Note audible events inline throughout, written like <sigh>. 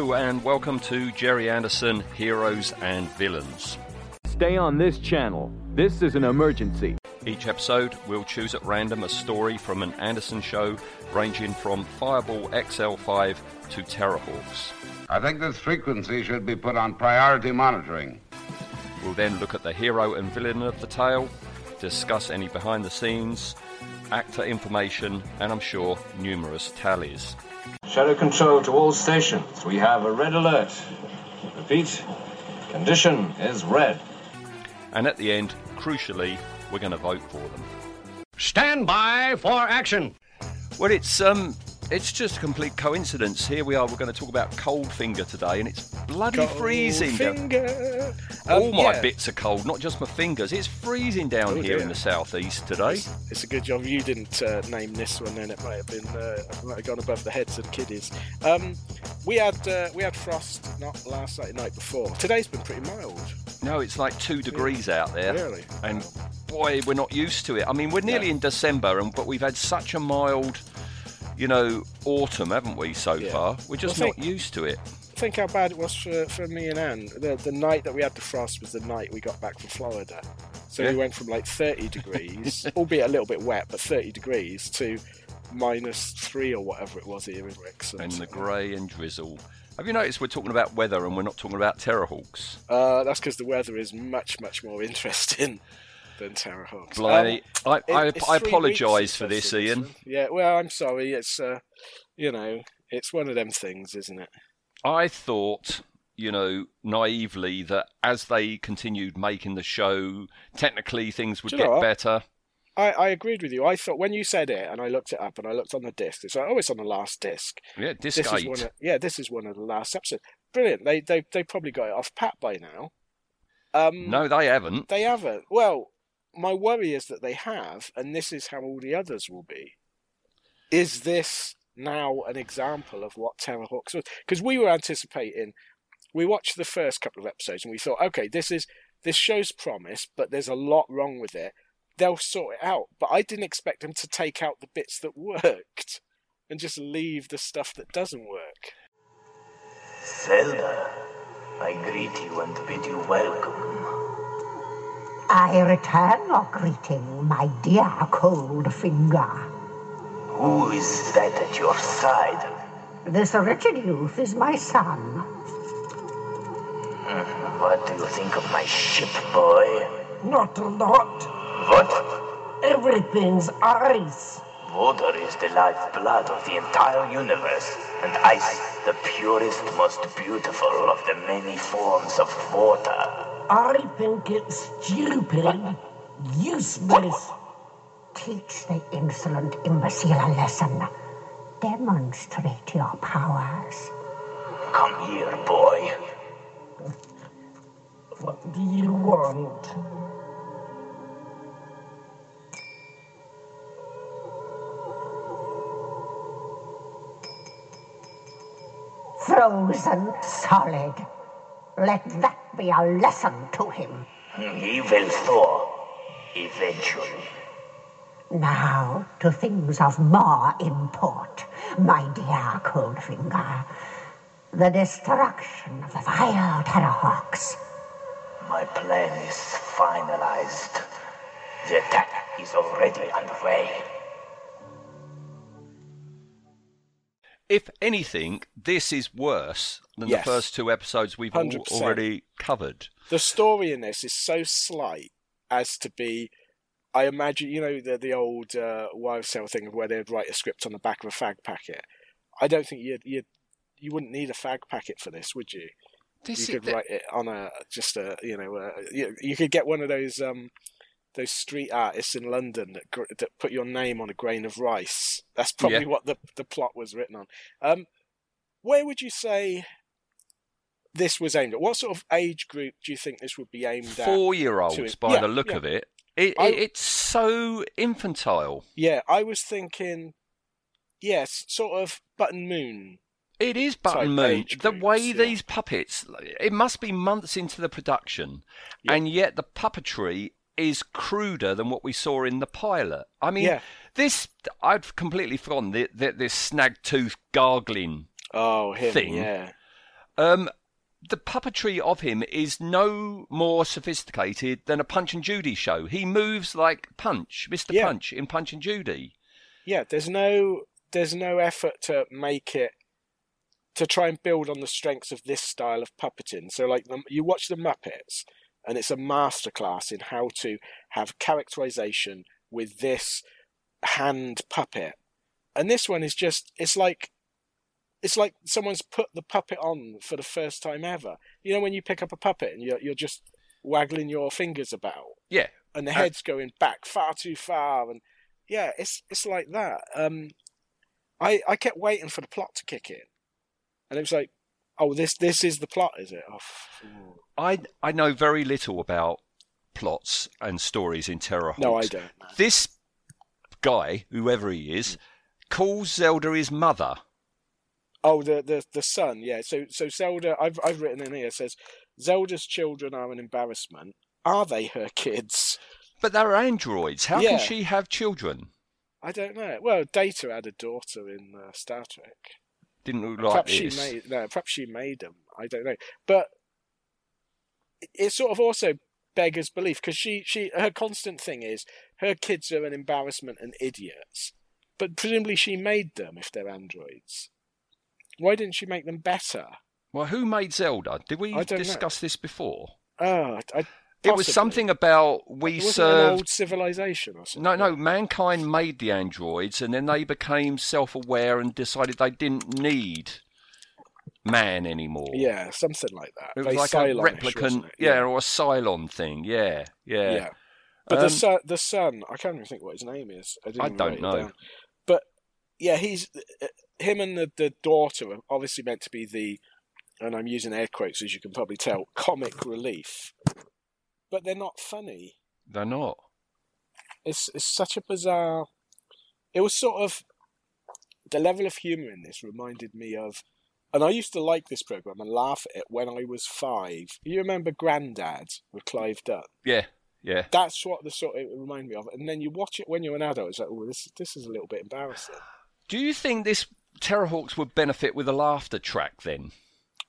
Hello and welcome to Gerry Anderson Heroes and Villains. Stay on this channel. This is an emergency. Each episode, we'll choose at random a story from an Anderson show ranging from Fireball XL5 to Terrahawks. I think this frequency should be put on priority monitoring. We'll then look at the hero and villain of the tale, discuss any behind the scenes, actor information, and I'm sure numerous tallies. Shadow control to all stations. We have a red alert. Repeat, condition is red. And at the end, crucially, we're going to vote for them. Stand by for action. Well, it's um, it's just a complete coincidence. Here we are. We're going to talk about cold finger today, and it's bloody freezing. Finger. All Um, my yeah. bits are cold, not just my fingers. It's freezing down Oh, here dear. in the southeast today. It's a good job you didn't uh, name this one. Then it might have been uh, might have gone above the heads of the kiddies. Um, we had uh, we had frost not last night, night before. Today's been pretty mild. No, it's like two degrees out there. Really? And boy, we're not used to it. I mean, we're nearly No. in December, and but we've had such a mild, you know, autumn, haven't we, so Yeah. far? We're just Well, not think- used to it. Think how bad it was for, for me and Anne. The, the night that we had the frost was the night we got back from Florida. So Yeah. we went from like 30 degrees, <laughs> albeit a little bit wet, but 30 degrees to minus three or whatever it was here in Wrexham. And the grey and drizzle. Have you noticed we're talking about weather and we're not talking about Terrahawks? Uh, that's because the weather is much, much more <laughs> interesting than Terrahawks. Blimey. I, I, I apologise for this, Ian. one. Yeah, well, I'm sorry. It's, uh, you know, it's one of them things, isn't it? I thought, you know, naively that as they continued making the show, technically things would get know better. I, I agreed with you. I thought when you said it, and I looked it up, and I looked on the disc. It's like, oh, it's on the last disc. Yeah, disc This is eight. one. Of, yeah, this is one of the last episodes. Brilliant. They they they probably got it off pat by now. Um, No, they haven't. they haven't. Well, my worry is that they have, and this is how all the others will be. Is this now an example of what Terrahawks was? Because we were anticipating. We watched the first couple of episodes and we thought, okay, this is this show's promise, but there's a lot wrong with it. They'll sort it out. But I didn't expect them to take out the bits that worked and just leave the stuff that doesn't work. Zelda, I greet you and bid you welcome. I return your greeting, my dear cold finger. Who is that at your side? This wretched youth is my son. Hmm, what do you think of my ship, boy? Not a lot. What? Everything's ice. Water is the lifeblood of the entire universe, and ice the purest, most beautiful of the many forms of water. I think it's stupid, useless. Teach the insolent imbecile a lesson. Demonstrate your powers. Come here, boy. What do you want? Frozen solid. Let that be a lesson to him. He will thaw. Eventually. Now to things of more import, my dear Coldfinger. The destruction of the vile Terrahawks. My plan is finalized. The attack is already underway. If anything, this is worse than Yes. the first two episodes we've al- 100%. already covered. the story in this is so slight as to be I imagine you know the the old uh, tale thing of where they'd write a script on the back of a fag packet. I don't think you'd you you wouldn't need a fag packet for this, would you? This you could the- write it on a just a you know uh you, you could get one of those um those street artists in London that gr- that put your name on a grain of rice. That's probably Yeah. what the the plot was written on. Um, where would you say this was aimed at? What sort of age group do you think this would be aimed at? four year olds by yeah, the look yeah. of it. It, I- it. It's so infantile. Yeah, I was thinking, yes, sort of Button Moon. It is Button Moon. The groups, way yeah. these puppets, it must be months into the production, and yet the puppetry is cruder than what we saw in the pilot. I mean, Yeah. this, I'd completely forgotten that this snag tooth gargling Oh, him, thing. yeah. Um, the puppetry of him is no more sophisticated than a Punch and Judy show. He moves like Punch, Mr. Yeah. Punch in Punch and Judy. Yeah, there's no there's no effort to make it to try and build on the strengths of this style of puppeting. So like the, you watch the Muppets and it's a masterclass in how to have characterization with this hand puppet. And this one is just it's like it's like someone's put the puppet on for the first time ever. You know when you pick up a puppet and you're you're just waggling your fingers about Yeah, and the Uh, head's going back far too far and yeah it's it's like that um i i kept waiting for the plot to kick in and it was like oh this this is the plot is it oh, I I know very little about plots and stories in Terror no i don't know. This guy, whoever he is, calls Zelda his mother. oh the the the son yeah so so zelda i've i've written in here says zelda's children are an embarrassment are they her kids But they're androids. How Yeah. can she have children? i don't know well data had a daughter in uh, star trek Didn't look like perhaps this. she made no, perhaps she made them. I don't know, but it- sort of also beggars belief because she she her constant thing is her kids are an embarrassment and idiots, but presumably she made them if they're androids. Why didn't she make them better? Well, who made Zelda? Did we don't know. discuss this before? Oh, I, It was something about we It wasn't an served. old civilization or something. No, no, mankind made the androids and then they became self aware and decided they didn't need man anymore. Yeah, something like that. It was like a replicant, it? yeah, or a Cylon thing, yeah, yeah. Yeah. But Um, the son, the son, I can't even think what his name is. I, didn't I don't know. But yeah, he's uh, him and the, the daughter are obviously meant to be the, and I'm using air quotes as you can probably tell, comic relief. But they're not funny. They're not. It's it's such a bizarre. It was sort of the level of humour in this reminded me of, and I used to like this program and laugh at it when I was five. You remember Grandad with Clive Dunn? Yeah, yeah. That's what the sort of, it reminded me of. And then you watch it when you're an adult, it's like, oh, this this is a little bit embarrassing. Do you think this Terrahawks would benefit with a laughter track then?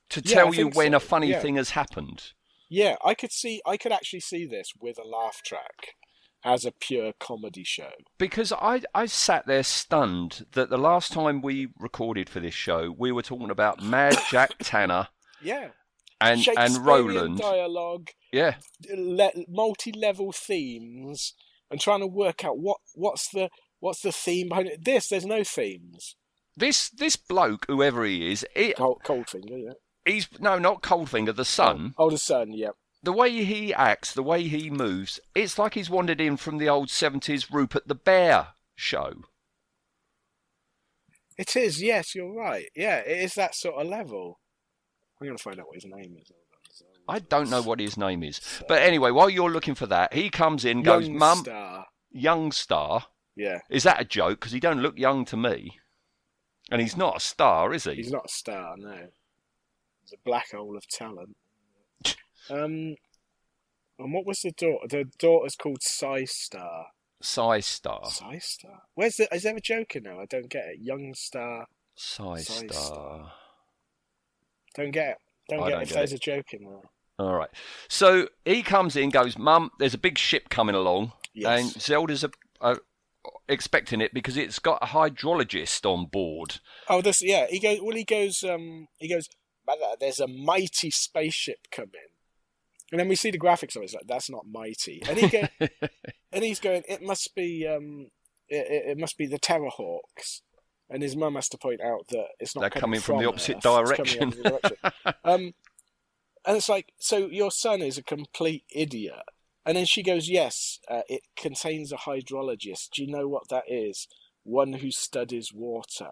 To Yeah, tell you when so, a funny yeah. thing has happened? Yeah, I could see, I could actually see this with a laugh track as a pure comedy show. Because I, I sat there stunned that the last time we recorded for this show, we were talking about Mad <coughs> Jack Tanner Yeah, and, and Roland. dialogue, Yeah, le- multi-level themes, and trying to work out what what's the what's the theme behind it. This, there's no themes. this this bloke, whoever he is, it, Cold, Coldfinger, yeah. He's no, not Coldfinger, the son. Oh, oh the son, yeah. The way he acts, the way he moves, it's like he's wandered in from the old seventies Rupert the Bear show. It is. Yes, you're right. Yeah, it is that sort of level. I'm gonna find out what his name is. So- I don't know what his name is, but anyway, while you're looking for that, he comes in, goes, "Mum, Star. young star." Yeah, Is that a joke? Because he don't look young to me, and he's not a star, is he? he's not a star. No, a black hole of talent. Um, and what was the daughter? The daughter's called Psy Star. Size star, Psy Star. Where's the? Is there a joke in there? I don't get it. Young Star. size Size star. star. Don't get it. Don't I get don't it if get there's it. a joke in there. All right. So he comes in, goes, "Mum, there's a big ship coming along, Yes. and Zelda's a, a, expecting it because it's got a hydrologist on board." Oh, this yeah. He goes. Well, he goes. Um, he goes. "Mother, There's a mighty spaceship coming, and then we see the graphics of it. It's like that's not mighty. And he go, <laughs> and he's going. It must be. Um, it, it, must be the Terrahawks. And his mum has to point out that it's not They're coming from from the opposite Earth, it's coming direction. opposite direction. <laughs> um, and it's like, so your son is a complete idiot. And then she goes, yes, uh, it contains a hydrologist. Do you know what that is? One who studies water,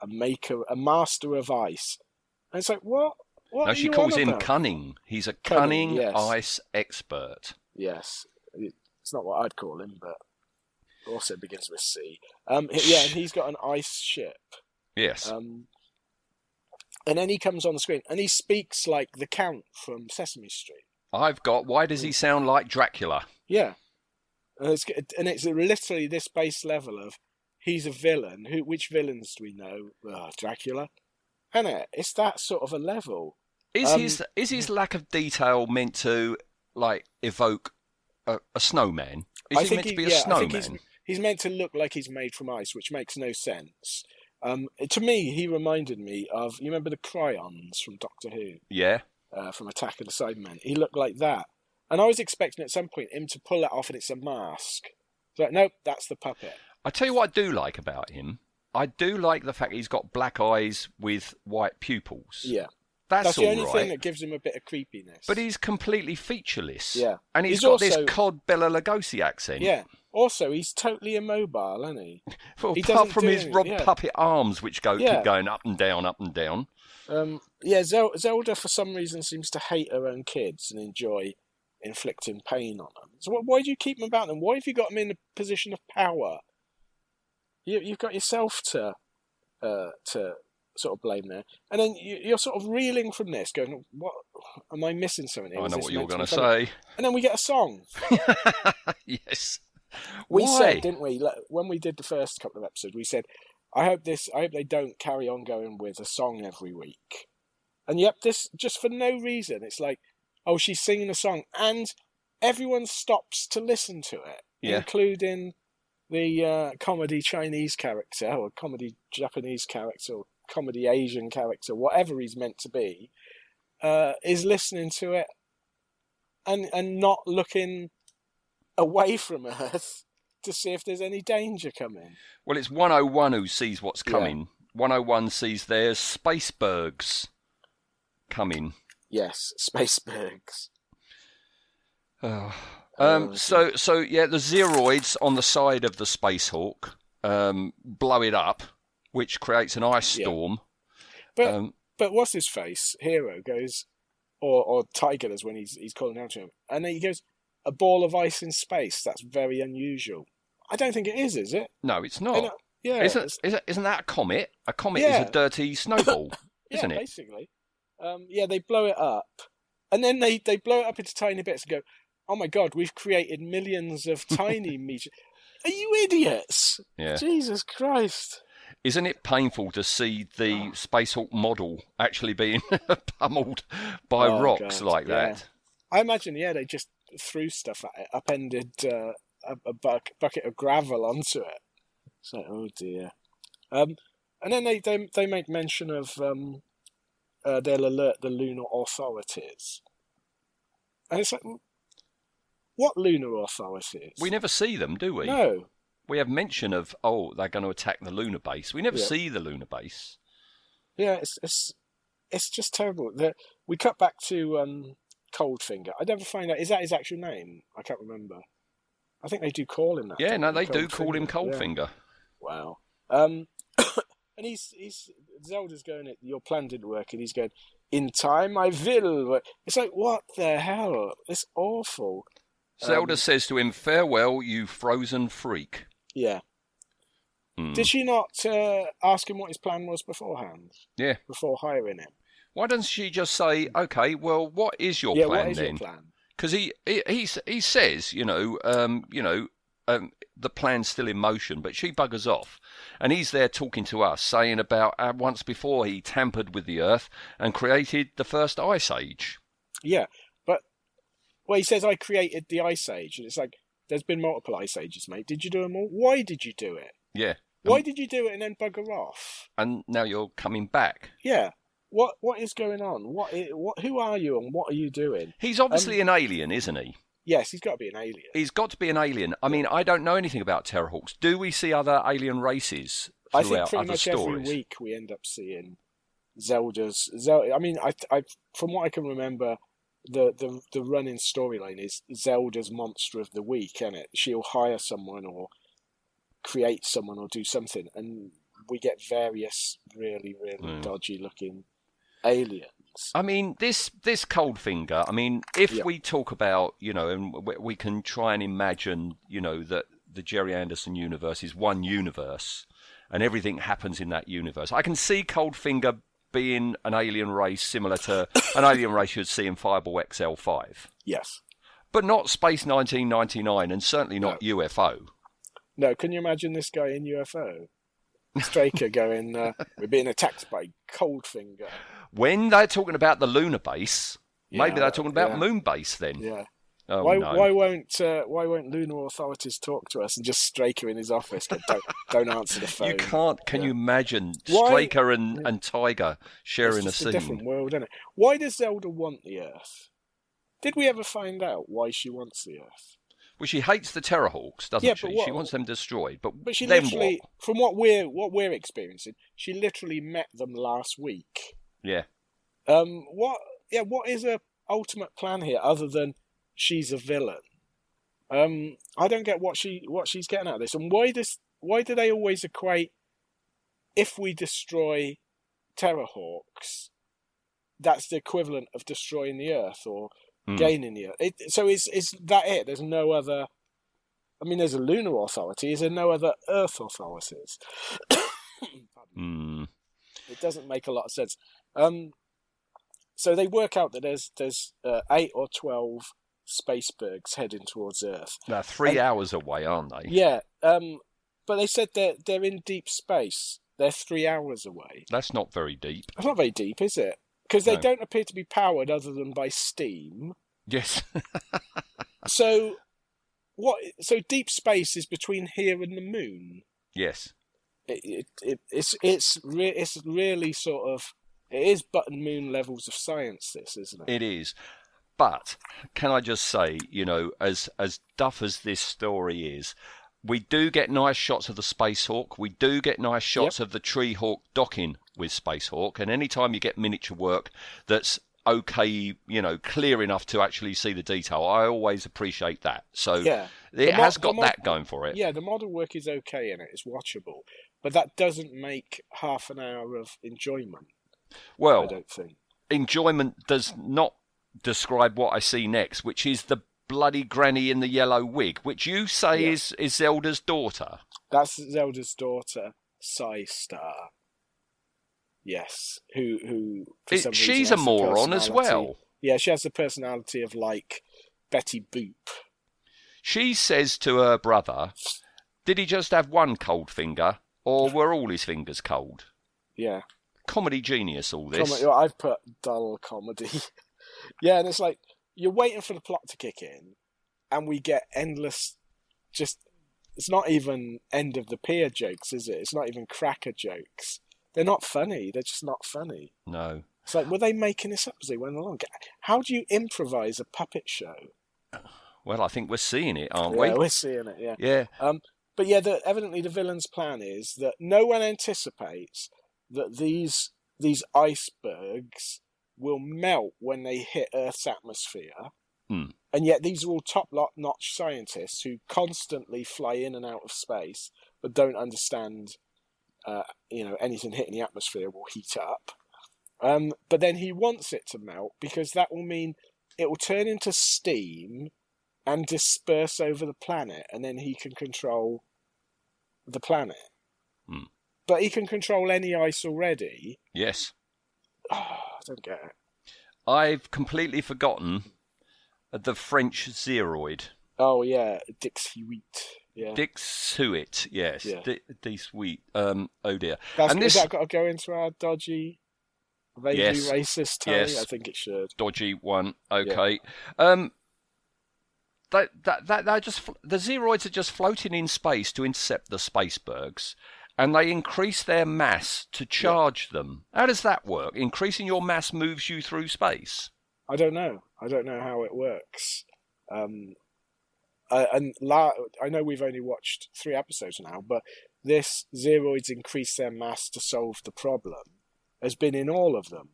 a maker, a master of ice. And it's like, what? What no, she calls him about? cunning. He's a Cunning, cunning, yes. ice expert. Yes, it's not what I'd call him, but also begins with C. Um, yeah, and he's got an ice ship. Yes. Um, and then he comes on the screen and he speaks like the Count from Sesame Street. I've got. Why does he sound like Dracula? Yeah, and it's and it's literally this base level of he's a villain. Who? Which villains do we know? Uh, Dracula. And it, it's that sort of a level. Is Um, his is his lack of detail meant to like evoke a, a snowman? Is I he think meant to be a yeah, I snowman? he's, he's meant to look like he's made from ice, which makes no sense. Um, to me, he reminded me of you remember the Cryons from Doctor Who, Yeah. uh, from Attack of the Cybermen. He looked like that, and I was expecting at some point him to pull that off, and it's a mask. It's like, nope, that's the puppet. I tell you what I do like about him. I do like the fact he's got black eyes with white pupils. Yeah, That's, that's, the only right. thing that gives him a bit of creepiness. But he's completely featureless. Yeah. And he's He's got also- this Cod Bela Lugosi accent. yeah. Also, he's totally immobile, isn't he? <laughs> Well, He apart from his rod yeah. puppet arms, which go Yeah. keep going up and down, up and down. Um, yeah, Zelda for some reason seems to hate her own kids and enjoy inflicting pain on them. So why do you keep them about them? Why have you got them in a position of power? You, you've got yourself to uh, to sort of blame there, and then you, you're sort of reeling from this, going, "What am I missing something?" here? I know what you're going to say. And then we get a song. <laughs> yes. We Why? said, didn't we, like, when we did the first couple of episodes, we said, I hope this, I hope they don't carry on going with a song every week. And yep, this, just for no reason, it's like, oh, she's singing a song, and everyone stops to listen to it, Yeah. including the uh, comedy Chinese character, or comedy Japanese character, or comedy Asian character, whatever he's meant to be, uh, is listening to it and and not looking away from <laughs> Earth to see if there's any danger coming. Well, it's 101 who sees what's Yeah. coming. 101 sees there's Spacebergs coming. Yes, Spacebergs. Oh. Oh, Um, so, so yeah, the Zeroids on the side of the Space Hawk um, blow it up, which creates an ice Yeah. storm. But Um, but what's his face? Hero goes, or or Tiger does when he's he's calling out to him, and then he goes, a ball of ice in space. That's very unusual. I don't think it is, is it? no, it's not. know- yeah, Isn't, it's- isn't, isn't that a comet? A comet Yeah. is a dirty snowball, <coughs> isn't it? basically. Um, yeah, they blow it up, and then they they blow it up into tiny bits and go, oh my god, we've created millions of <laughs> tiny meters. Are you idiots? Yeah. Jesus Christ. Isn't it painful to see the Space Hawk model actually being <laughs> pummeled by Oh, rocks God, like yeah. that? I imagine, yeah, they just threw stuff at it, upended uh, a, a buck, bucket of gravel onto it. It's like, oh dear. Um, and then they, they they make mention of um, uh, they'll alert the lunar authorities, and it's like, what lunar authorities? We never see them, do we? no. We have mention of oh they're going to attack the lunar base. We never Yeah. see the lunar base. Yeah, it's it's it's just terrible. The, we cut back to um, Coldfinger. I never find out is that his actual name. I can't remember. I think they do call him that. Yeah, no, they do call him Coldfinger. Yeah. Wow. Um, <coughs> and he's he's Zelda's going. Your plan didn't work, and he's going. In time, I will. It's like what the hell? It's awful. Zelda Um, says to him, "Farewell, you frozen freak." Yeah. Hmm. Did she not uh, ask him what his plan was beforehand? Yeah. Before hiring him. Why doesn't she just say, "Okay, well, what is your yeah. plan what is then?" your plan? because he, he he he says, you know, um, you know, um, the plan's still in motion, but she buggers off, and he's there talking to us, saying about uh, once before he tampered with the Earth and created the first ice age. Yeah, well, he says I created the ice age, and it's like there's been multiple ice ages, mate. Did you do them all? Why did you do it? Yeah, Why did you do it and then bugger off? and now you're coming back. Yeah. What what is going on? What what? Who are you and what are you doing? He's obviously um, an alien, isn't he? Yes, he's got to be an alien. He's got to be an alien. I mean, I don't know anything about Terrahawks. Do we see other alien races I think pretty much stories? every week we end up seeing Zelda's. Zelda. I mean, I, I from what I can remember, the the the running storyline is Zelda's monster of the week, and it she'll hire someone or create someone or do something, and we get various really really Mm. dodgy looking aliens. I mean, this this cold finger. I mean, if Yeah. we talk about, you know, and we, we can try and imagine, you know, that the Gerry Anderson universe is one universe, and everything happens in that universe. I can see cold finger being an alien race similar to an alien race you'd see in Fireball XL5, Yes. but not Space 1999, and certainly not UFO. No. Can you imagine this guy in UFO? Straker going, uh, "We're being attacked by Coldfinger." When they're talking about the lunar base, maybe they're talking about yeah. moon base then. Yeah. Oh why? no. Why won't? Uh, why won't lunar authorities talk to us and just Straker in his office? Don't, don't answer the <laughs> phone. You can't. Can Yeah. you imagine Why- Straker and, and Tiger sharing a scene? a different world, isn't it? Why does Zelda want the Earth? Did we ever find out why she wants the Earth? Well, she hates the Terrahawks, doesn't Yeah, she? but She wants them destroyed. But, But she literally, what? from what we're what we're experiencing, she literally met them last week. Yeah. Um, what? Yeah, what is her ultimate plan here other than she's a villain? Um, I don't get what she what she's getting out of this, and why does why do they always equate if we destroy Terrahawks, that's the equivalent of destroying the Earth or Hmm. gaining the Earth. It, so is is that it? There's no other. I mean, there's a lunar authority. Is there no other Earth authorities? <coughs> Hmm. It doesn't make a lot of sense. Um, so they work out that there's there's uh, eight or twelve spacebergs heading towards Earth. They're three And- hours away, aren't they? Yeah, um, but they said they're they're in deep space. They're three hours away. That's not very deep. That's not very deep, is it? Because they No. don't appear to be powered other than by steam. Yes. <laughs> So what? So deep space is between here and the moon. yes. It, it, it it's it's re- it's really sort of it is button moon levels of science. This isn't it? It is. But can I just say, you know, as as duff as this story is, we do get nice shots of the Space Hawk. We do get nice shots of the Tree Hawk docking with Space Hawk. And anytime you get miniature work that's okay, you know, clear enough to actually see the detail, I always appreciate that. So Yeah. it mo- has got mo- that going for it. Yeah, the model work is okay in it. It's watchable, but that doesn't make half an hour of enjoyment. Well, I don't think. enjoyment does not describe what I see next, which is the bloody granny in the yellow wig, which you say Yeah. is is Zelda's daughter. That's Zelda's daughter, Cy-Star. Yes, who who It- she's a moron as well. Yeah, she has the personality of like Betty Boop. She says to her brother, "Did he just have one cold finger, or were all his fingers cold?" Yeah, Comedy genius, all this. Comedy- well, I've put dull comedy. <laughs> yeah, and it's like you're waiting for the plot to kick in, and we get endless. Just it's not even end of the pier jokes, is it? It's not even cracker jokes. They're not funny. They're just not funny. No. It's like, were they making this up as they went along? How do you improvise a puppet show? Well, I think we're seeing it, aren't yeah, we? we're seeing it. Yeah. Yeah. Um, but yeah, the, evidently the villain's plan is that no one anticipates that these these icebergs will melt when they hit Earth's atmosphere, Hmm. and yet these are all top-notch scientists who constantly fly in and out of space, but don't understand, uh, you know, anything hitting the atmosphere will heat up. Um, but then he wants it to melt because that will mean it will turn into steam and disperse over the planet, and then he can control the planet. Hmm. But he can control any ice already. Yes. Oh, I don't get it. I've completely forgotten the French Zeroid. Oh yeah, Dix-Huit. Yeah, Dick Suet, yes. Yeah. D, D Sweet. Um, oh dear. That's, and this that got to go into our dodgy, vaguely Yes. racist tally? Yes. I think it should. dodgy one. Okay. Um, that that that they're just the Zeroids are just floating in space to intercept the spacebergs, and they increase their mass to charge them. How does that work? Increasing your mass moves you through space. I don't know. I don't know how it works. Um, uh, and la- I know we've only watched three episodes now, but this Zeroids increase their mass to solve the problem has been in all of them.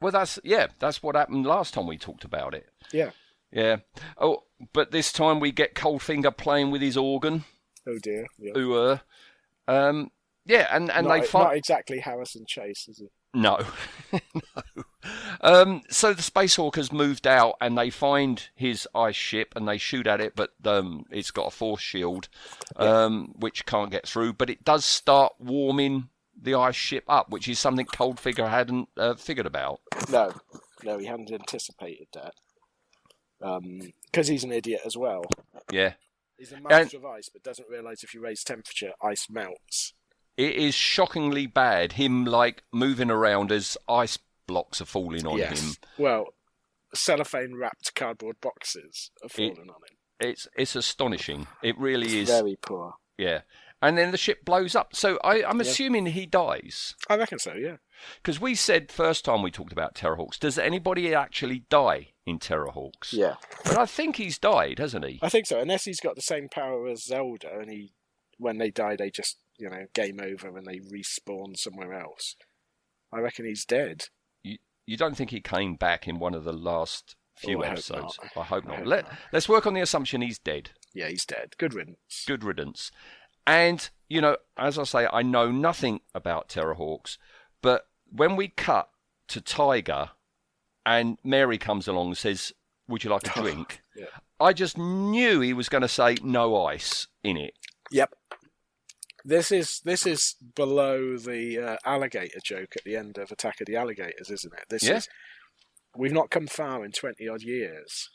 Well, that's yeah, that's what happened last time we talked about it. Yeah. Yeah. Oh, but this time we get Coldfinger playing with his organ. Oh dear. Yeah. Ooh, uh, um, yeah, and and not, they not exactly Harrison Chase, is it? no, <laughs> no. Um, so the Space Hawk has moved out, and they find his ice ship, and they shoot at it, but um, it's got a force shield, um, which can't get through. But it does start warming the ice ship up, which is something Coldfinger hadn't uh, figured about. No, no, he hadn't anticipated that. Because he's an idiot as well. Yeah. He's a master of ice, but doesn't realise if you raise temperature, ice melts. It is shockingly bad. Him like moving around as ice blocks are falling on yes. him. Well, cellophane wrapped cardboard boxes are falling on him. It's it's astonishing. It really is. Very poor. Yeah. And then the ship blows up. So I, I'm Yeah. assuming he dies. I reckon so. Yeah. Because we said first time we talked about Terrahawks, does anybody actually die in Terrahawks? Yeah. But I think he's died, hasn't he? I think so. Unless he's got the same power as Zelda, and he, when they die, they just you know game over and they respawn somewhere else. I reckon he's dead. You, you don't think he came back in one of the last few Oh, I hope episodes? not. I hope I not. hope Let, not. Let's work on the assumption he's dead. Yeah, he's dead. Good riddance. Good riddance. And, you know, as I say, I know nothing about Terrahawks, but when we cut to Tiger and Mary comes along and says, Would you like a <laughs> drink? Yeah. I just knew he was going to say no ice in it. Yep. This is this is below the uh, alligator joke at the end of Attack of the Alligators, isn't it? This Yeah. is we've not come far in twenty odd years.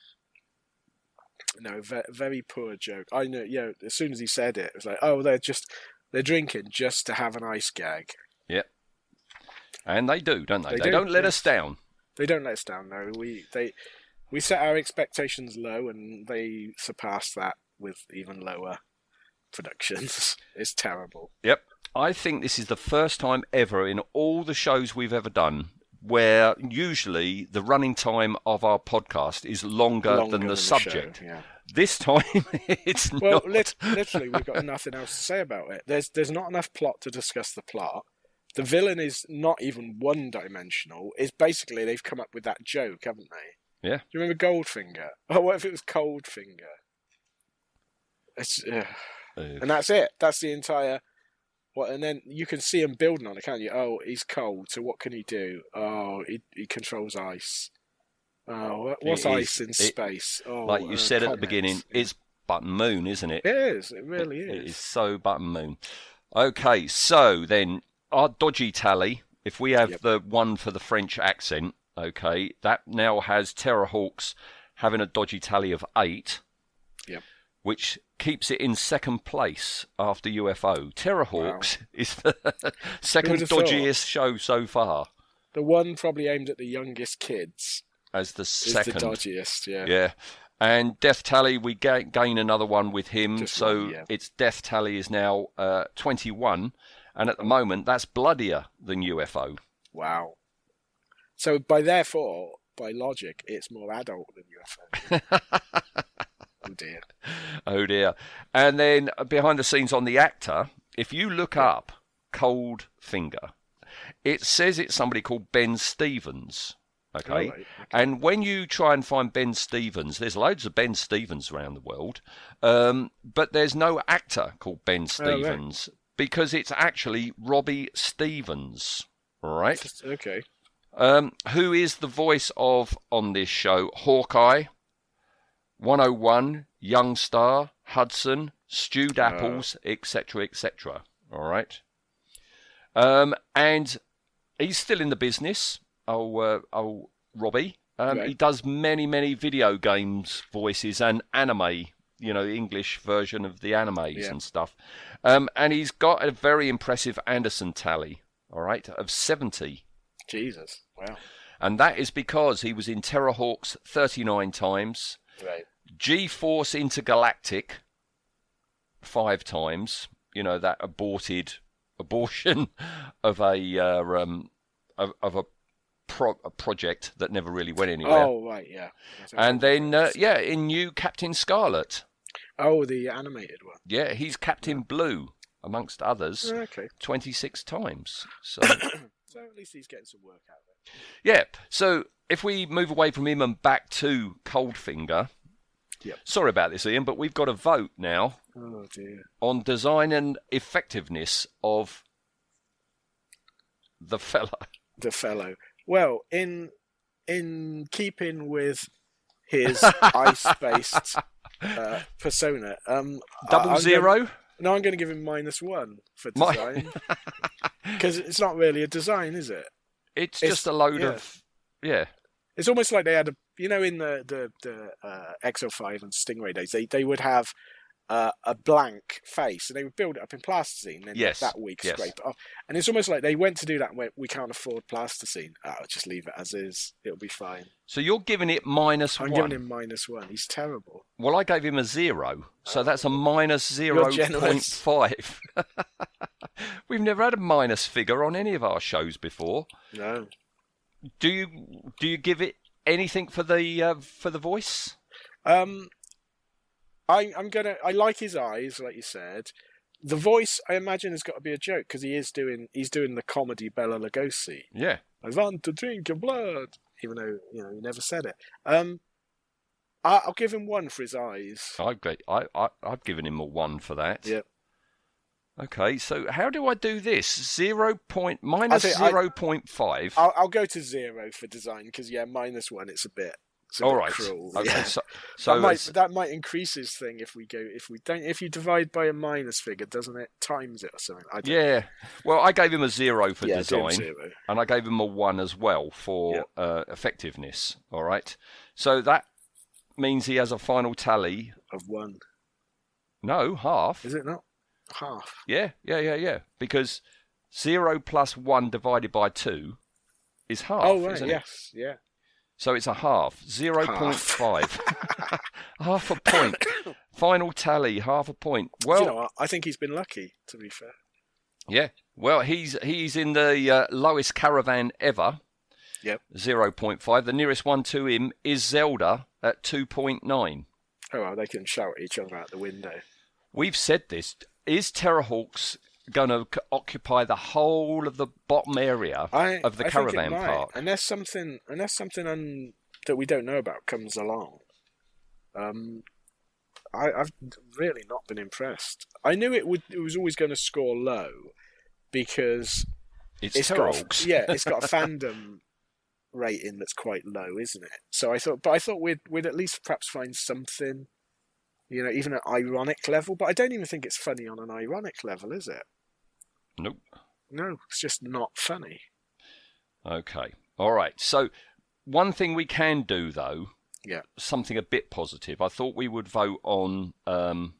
No, ve- very poor joke. I know. Yeah, as soon as he said it, it was like, oh, they're just they're drinking just to have an ice gag. Yep. And they do, don't they? They They, do, don't let us down. They don't let us down though. We they we set our expectations low, and they surpass that with even lower productions. <laughs> it's terrible. Yep. I think this is the first time ever in all the shows we've ever done where usually the running time of our podcast is longer, Longer than the show, subject. yeah. This time <laughs> it's Well, not. lit- literally, we've got nothing else to say about it. There's there's not enough plot to discuss the plot. The villain is not even one dimensional. It's basically they've come up with that joke, haven't they? Yeah. Do you remember Goldfinger? Oh, what if it was Coldfinger? It's. Uh, and that's it. That's the entire. What and then you can see him building on it, can't you? Oh, he's cold. So what can he do? Oh, he he controls ice. Oh, what's It ice in it- space? Oh, like you uh, said at the beginning, it's Button Moon, isn't it? It is. It really is. It is. is so Button Moon. Okay, so then our dodgy tally, if we have Yep. the one for the French accent, okay, that now has Terrahawks having a dodgy tally of eight. Yep. Which keeps it in second place after UFO. Terrahawks <laughs> is the second Who'd thought? dodgiest show so far The one probably aimed at the youngest kids as the second. is the dodgiest. Yeah. Yeah. And Death Tally, we gain another one with him. Just so one, yeah. its Death Tally is now uh, 21. And at the moment, that's bloodier than UFO. Wow. So by therefore, by logic, it's more adult than UFO. <laughs> oh dear. Oh dear. And then behind the scenes on the actor, if you look up Cold Finger, it says it's somebody called Ben Stevens. Okay. Right, okay. And when you try and find Ben Stevens, there's loads of Ben Stevens around the world, um, but there's no actor called Ben Oh, right. Because it's actually Robbie Stevens, right? Okay. Um, who is the voice of on this show Hawkeye, 101, Young Star, Hudson, Stew Dapples, etc., etc. All right. Um, and he's still in the business. Oh, uh, oh, Robbie. Um, Right. He does many, many video games voices and anime. You know, the English version of the animes Yeah. and stuff. Um, and he's got a very impressive Anderson tally. All right, of seventy. Jesus. Wow. And that is because he was in Terrahawks 39 times, Right. G Force Intergalactic five times, you know, that aborted abortion <laughs> of a, uh, um, of, of a, pro- a project that never really went anywhere. Oh right, yeah. and then, uh, yeah, in New Captain Scarlet. Oh, the animated one. Yeah, he's Captain Blue, amongst others, Okay. 26 times. So. <coughs> So at least he's getting some work out of it. Yeah. So if we move away from him and back to Coldfinger. Yep. Sorry about this, Ian, but we've got a vote now Oh dear. on design and effectiveness of the fella. The fellow. Well, in in keeping with his <laughs> ice-based uh, persona, um, Double I- zero. Going, no, I'm going to give him minus one for design <laughs> because it's not really a design, is it? It's, it's- just a load yeah. of yeah. It's almost like they had a, you know, in the the the uh, XL5 and Stingray days, they they would have uh, a blank face, and they would build it up in plasticine. Then Yes, that week yes. scrape it off, and it's almost like they went to do that and went, "We can't afford plasticine. Oh, just leave it as is. It'll be fine." So you're giving it minus I'm one. giving him minus one. He's terrible. Well, I gave him a zero, so that's a minus zero point five. <laughs> We've never had a minus figure on any of our shows before. No. Do you do you give it anything for the uh, for the voice? Um, I, I'm gonna. I like his eyes, like you said. The voice, I imagine, has got to be a joke because he is doing. He's doing the comedy Bela Lugosi. Yeah. I want to drink your blood, even though you know he never said it. Um, I, I'll give him one for his eyes. I've got, I, I I've given him a one for that. Yep. Okay, so how do I do this? Zero point minus I think I- zero point five. I'll, I'll go to zero for design because yeah, minus one. It's a bit. All right. Cruel. Okay. yeah. So, <laughs> so that might that might increase his thing if we go if we don't if you divide by a minus figure, doesn't it times it or something? I don't yeah. Well, I gave him a zero for Yeah, design, zero. and I gave him a one as well for uh, effectiveness. All right. So that means he has a final tally. of one. No, half. Is it not half? Yeah, yeah, yeah, yeah. Because zero plus one divided by two is half. oh right, isn't it? yes, yeah. So it's a half. Zero point five. <laughs> half a point. Final tally, half a point. Well, you know? I think he's been lucky. To be fair. yeah. Well, he's he's in the uh, lowest caravan ever. Yep. Zero point five. The nearest one to him is Zelda at two point nine. Oh well, they can shout at each other out the window. We've said this. Is Terrahawks going to c- occupy the whole of the bottom area I, of the I caravan park? unless something unless something un, that we don't know about comes along. Um, I, I've really not been impressed. I knew it would. It was always going to score low because It's, it's got a, yeah, it's got a <laughs> fandom rating that's quite low, isn't it? So I thought, but I thought we'd we'd at least perhaps find something, you know, even at ironic level. But I don't even think it's funny on an ironic level, is it? Nope. No, it's just not funny. Okay. All right. So one thing we can do though, Yeah. something a bit positive. I thought we would vote on, um,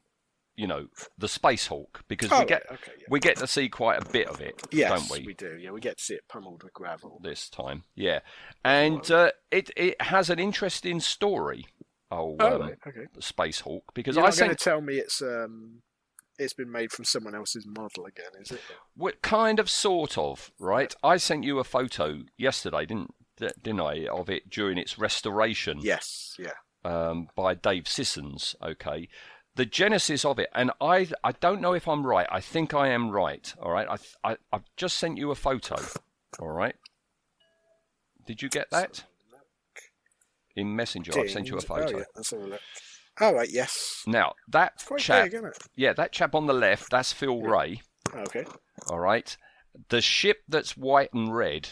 you know, the Space Hawk because Oh, we get okay, yeah. we get to see quite a bit of it, Yes, don't we? we do. Yeah, we get to see it pummeled with gravel. This time, yeah, and uh, it it has an interesting story. Oh, Oh, um, okay. the Space Hawk because You're I not going to tell me it's um, it's been made from someone else's model again, is it? What kind of, sort of, right? I sent you a photo yesterday, didn't didn't I, of it during its restoration? Yes. Yeah. um, by Dave Sissons. Okay, the genesis of it, and I I don't know if I'm right. I think I am right. All right, I, I I've just sent you a photo. All right, did you get that? In Messenger, I've sent you a Dinged. photo. Oh, yeah. Let's have a look. All right. Yes. Now that quite chap, big, isn't it? yeah, that chap on the left, that's Phil Rae. Okay. All right, the ship that's white and red.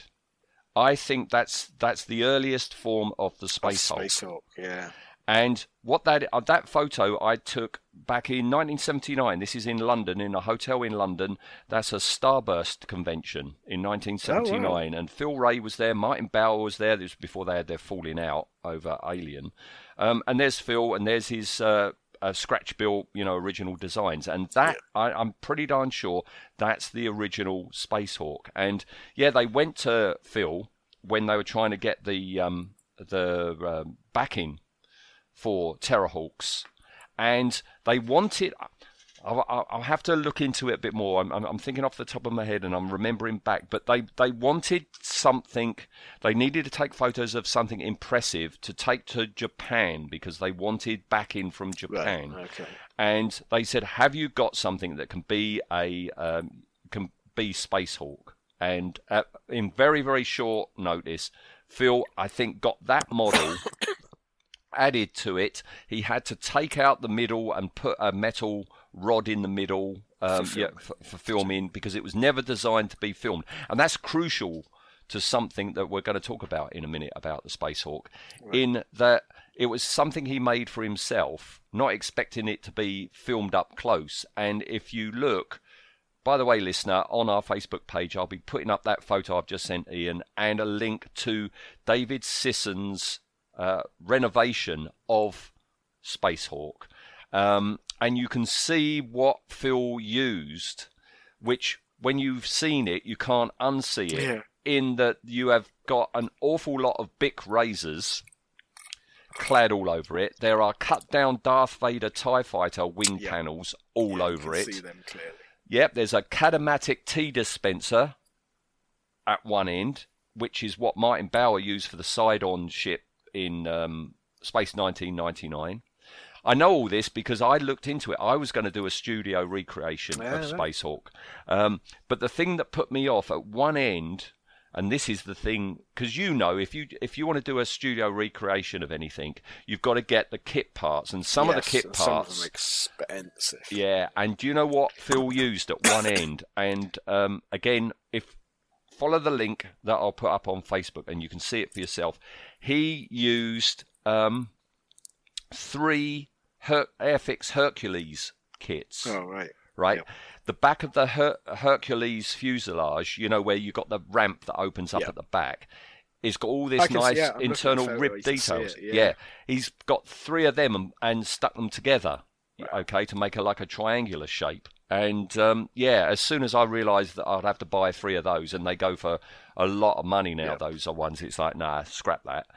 I think that's that's the earliest form of the space Hulk. Space Hawk. Yeah. And what that uh, that photo I took back in 1979. This is in London, in a hotel in London. That's a Starburst convention in 1979, and Phil Rae was there. Martin Bower was there. This was before they had their falling out over Alien. Um, and there's Phil, and there's his uh, uh, scratch built, you know, original designs. And that I, I'm pretty darn sure that's the original Space Hawk. And yeah, they went to Phil when they were trying to get the um, the um backing for Terrahawks, and they wanted. I'll, I'll I'll have to look into it a bit more. I'm, I'm, I'm thinking off the top of my head, and I'm remembering back. But they, they wanted something. They needed to take photos of something impressive to take to Japan because they wanted backing from Japan. Okay. And they said, "Have you got something that can be a um, can be Space Hawk?" And uh, in very very short notice, Phil, I think, got that model <coughs> added to it. He had to take out the middle and put a metal rod in the middle um, For yeah, filming. for, for filming because it was never designed to be filmed. And that's crucial to something that we're going to talk about in a minute about the Space Hawk, in that it was something he made for himself, not expecting it to be filmed up close. And if you look, by the way, listener, on our Facebook page, I'll be putting up that photo I've just sent Ian and a link to David Sisson's uh, renovation of Space Hawk. Um, and you can see what Phil used, which when you've seen it, you can't unsee it. Yeah. In that you have got an awful lot of Bic razors clad all over it. There are cut down Darth Vader TIE fighter wing Yeah. panels all Yeah, you over can it. See them clearly. Yep, there's a Cadamatic tea dispenser at one end, which is what Martin Bower used for the side-on ship in um, Space 1999. I know all this because I looked into it. I was going to do a studio recreation Yeah, of right. Space Hawk, um, but the thing that put me off at one end, and this is the thing, because you know, if you if you want to do a studio recreation of anything, you've got to get the kit parts, and some of the kit parts, Some of them expensive. yeah, and do you know what Phil used at one end? And um, again, if follow the link that I'll put up on Facebook, and you can see it for yourself. He used um, three Her- Airfix Hercules kits Oh right. right? Yep. The back of the Her- Hercules fuselage, you know, where you've got the ramp that opens up Yep. at the back, it's got all this can see- nice yeah, I'm looking at the internal rib you can see details. it, yeah. he's got three of them and, and stuck them together, okay, to make a like a triangular shape. And um, yeah, as soon as I realised that I'd have to buy three of those, and they go for a lot of money now, Yep. those are ones. It's like, nah, scrap that.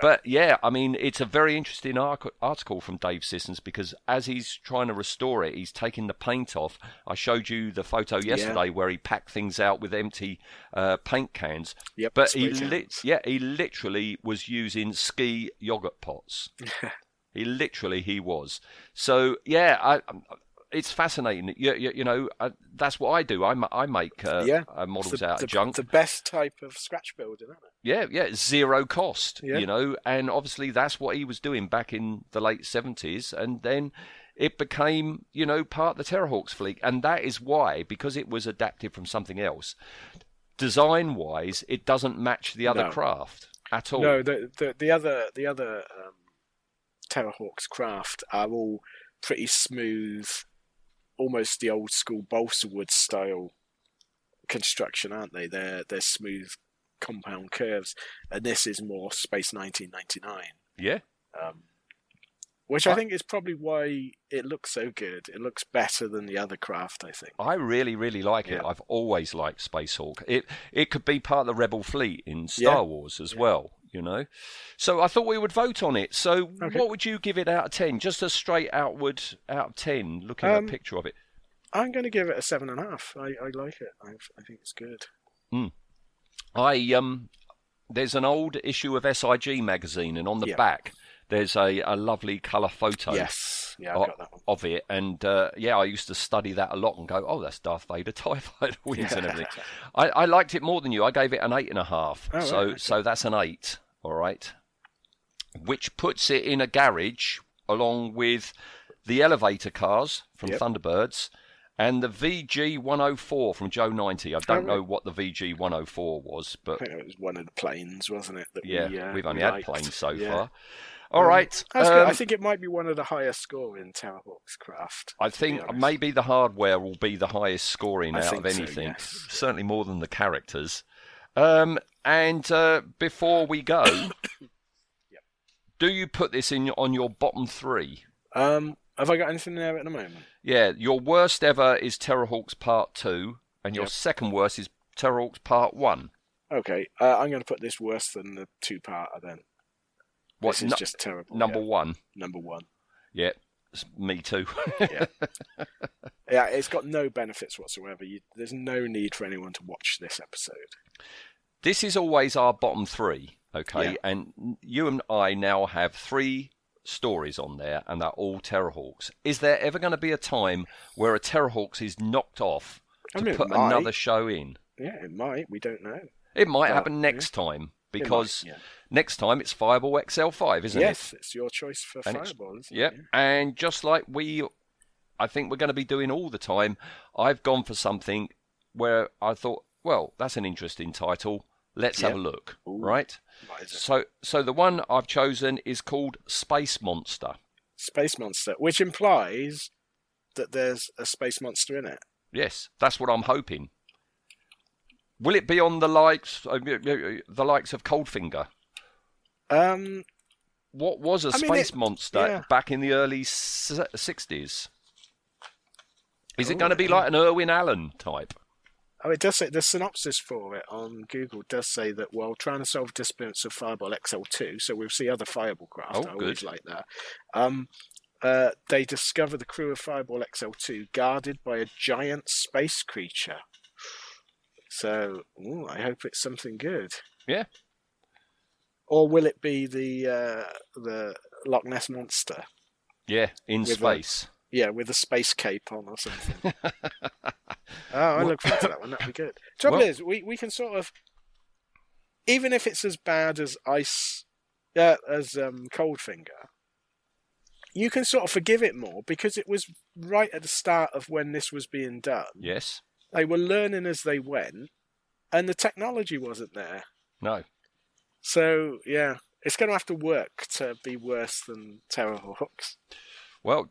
But yeah, I mean, it's a very interesting article from Dave Sissons because as he's trying to restore it, he's taking the paint off. I showed you the photo yesterday where he packed things out with empty uh, paint cans. Yep, but he, li- yeah, he literally was using ski yogurt pots. <laughs> he literally he was. So yeah, I. it's fascinating. You, you, you know, uh, that's what I do. I, I make uh, yeah. uh, models the, out the, of junk. The best type of scratch building, isn't it? Yeah, yeah, zero cost, Yeah. you know, and obviously that's what he was doing back in the late 70s, and then it became, you know, part of the Terrahawks fleet, and that is why, because it was adapted from something else, design wise, it doesn't match the other No. craft at all. No, the the, the other the other um, Terrahawks craft are all pretty smooth, almost the old school balsa wood style construction, aren't they? They're they're smooth compound curves, and this is more Space 1999, Yeah, um, which I I- think is probably why it looks so good. It looks better than the other craft, I think. I really, really like it. I've always liked Space Hawk. It it could be part of the Rebel fleet in Star Yeah. Wars as well, you know. So I thought we would vote on it. So Okay. what would you give it out of ten? Just a straight outward out of ten, looking at Um, a picture of it. I'm going to give it a seven and a half. I, I like it. I, I think it's good. I um, there's an old issue of SIG magazine, and on the Yeah. back there's a, a lovely colour photo. Yes, yeah, I've o- got that one. Of it, and uh, yeah, I used to study that a lot and go, "Oh, that's Darth Vader TIE fighter wings and everything." I, I liked it more than you. I gave it an eight and a half. Oh, right, so, okay. so that's an eight. All right, which puts it in a garage along with the elevator cars from Yep. Thunderbirds and the VG 104 from Joe 90. I don't right. know what the VG 104 was, but it was one of the planes, wasn't it? Yeah, we, uh, we've only we had planes so Yeah. far. All right, That's good. I um, think it might be one of the highest scoring in Terrahawks craft. I think maybe the hardware will be the highest scoring I out of so, anything. yes. Certainly more than the characters. Um, and uh, before we go, <coughs> do you put this in on your bottom three? Um, have I got anything there at the moment? Yeah, your worst ever is Terrahawks Part Two, and your Yep. second worst is Terrahawks Part One. Okay, uh, I'm going to put this worse than the two-parter then. What this is just terrible. number yeah. one? Number one. Yeah, me too. <laughs> Yeah, it's got no benefits whatsoever. You, there's no need for anyone to watch this episode. this is always our bottom three, okay? Yeah. And you and I now have three stories on there, and they're all Terrahawks. Is there ever going to be a time where a Terrahawks is knocked off I to mean, put another show in? Yeah, it might. We don't know. It might Well, happen next time It might, because yeah. next time it's Fireball XL5, isn't yes, it? Yes, it's your choice for And Fireball, isn't Yep. it? And just like we, I think we're going to be doing all the time, I've gone for something where I thought, well, that's an interesting title. Let's have a look, Ooh. right? What is it? So, so the one I've chosen is called Space Monster. Space Monster, which implies that there's a space monster in it. Yes, that's what I'm hoping. Will it be on the likes, uh, the likes of Cold Finger? Um, what was a I mean, space it- monster yeah. back in the early 60s? Is it Oh, going to be like an Irwin Allen type? Oh, it does say the synopsis for it on Google does say that while trying to solve disappearance of Fireball XL2, so we'll see other Fireball craft. Oh, I always like that. Um, uh, they discover the crew of Fireball XL2 guarded by a giant space creature. So, ooh, I hope it's something good. Yeah. Or will it be the uh, the Loch Ness monster? Yeah, in With a- space. Yeah, with a space cape on or something. oh, <laughs> I look forward to that one. That'd be good. <laughs> Trouble is, we, we can sort of, even if it's as bad as ice, uh, as um, Cold Finger, you can sort of forgive it more because it was right at the start of when this was being done. Yes. They were learning as they went, and the technology wasn't there. No. So yeah, it's going to have to work to be worse than Terrahawks. Well,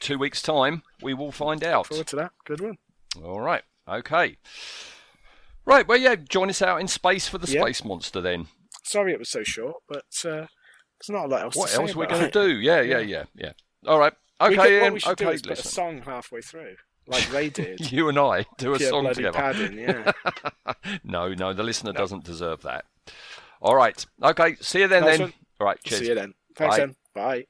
two weeks' time, we will find out. Forward to that. Good one. All right. Okay. Right. Well, yeah. Join us out in space for the Yeah. space monster then. Sorry it was so short, but uh, there's not a lot else. What to say else we're going to do? Yeah, yeah, Yeah. yeah. All right. Okay, we could, what we should okay, do is put a song halfway through, like Ray <laughs> did. You and I do a Pure song together. padding, yeah. <laughs> no, no, the listener doesn't deserve that. All right. Okay. See you then. Nice then. one. All right. Cheers. See you then. Thanks, Bye. then. Bye.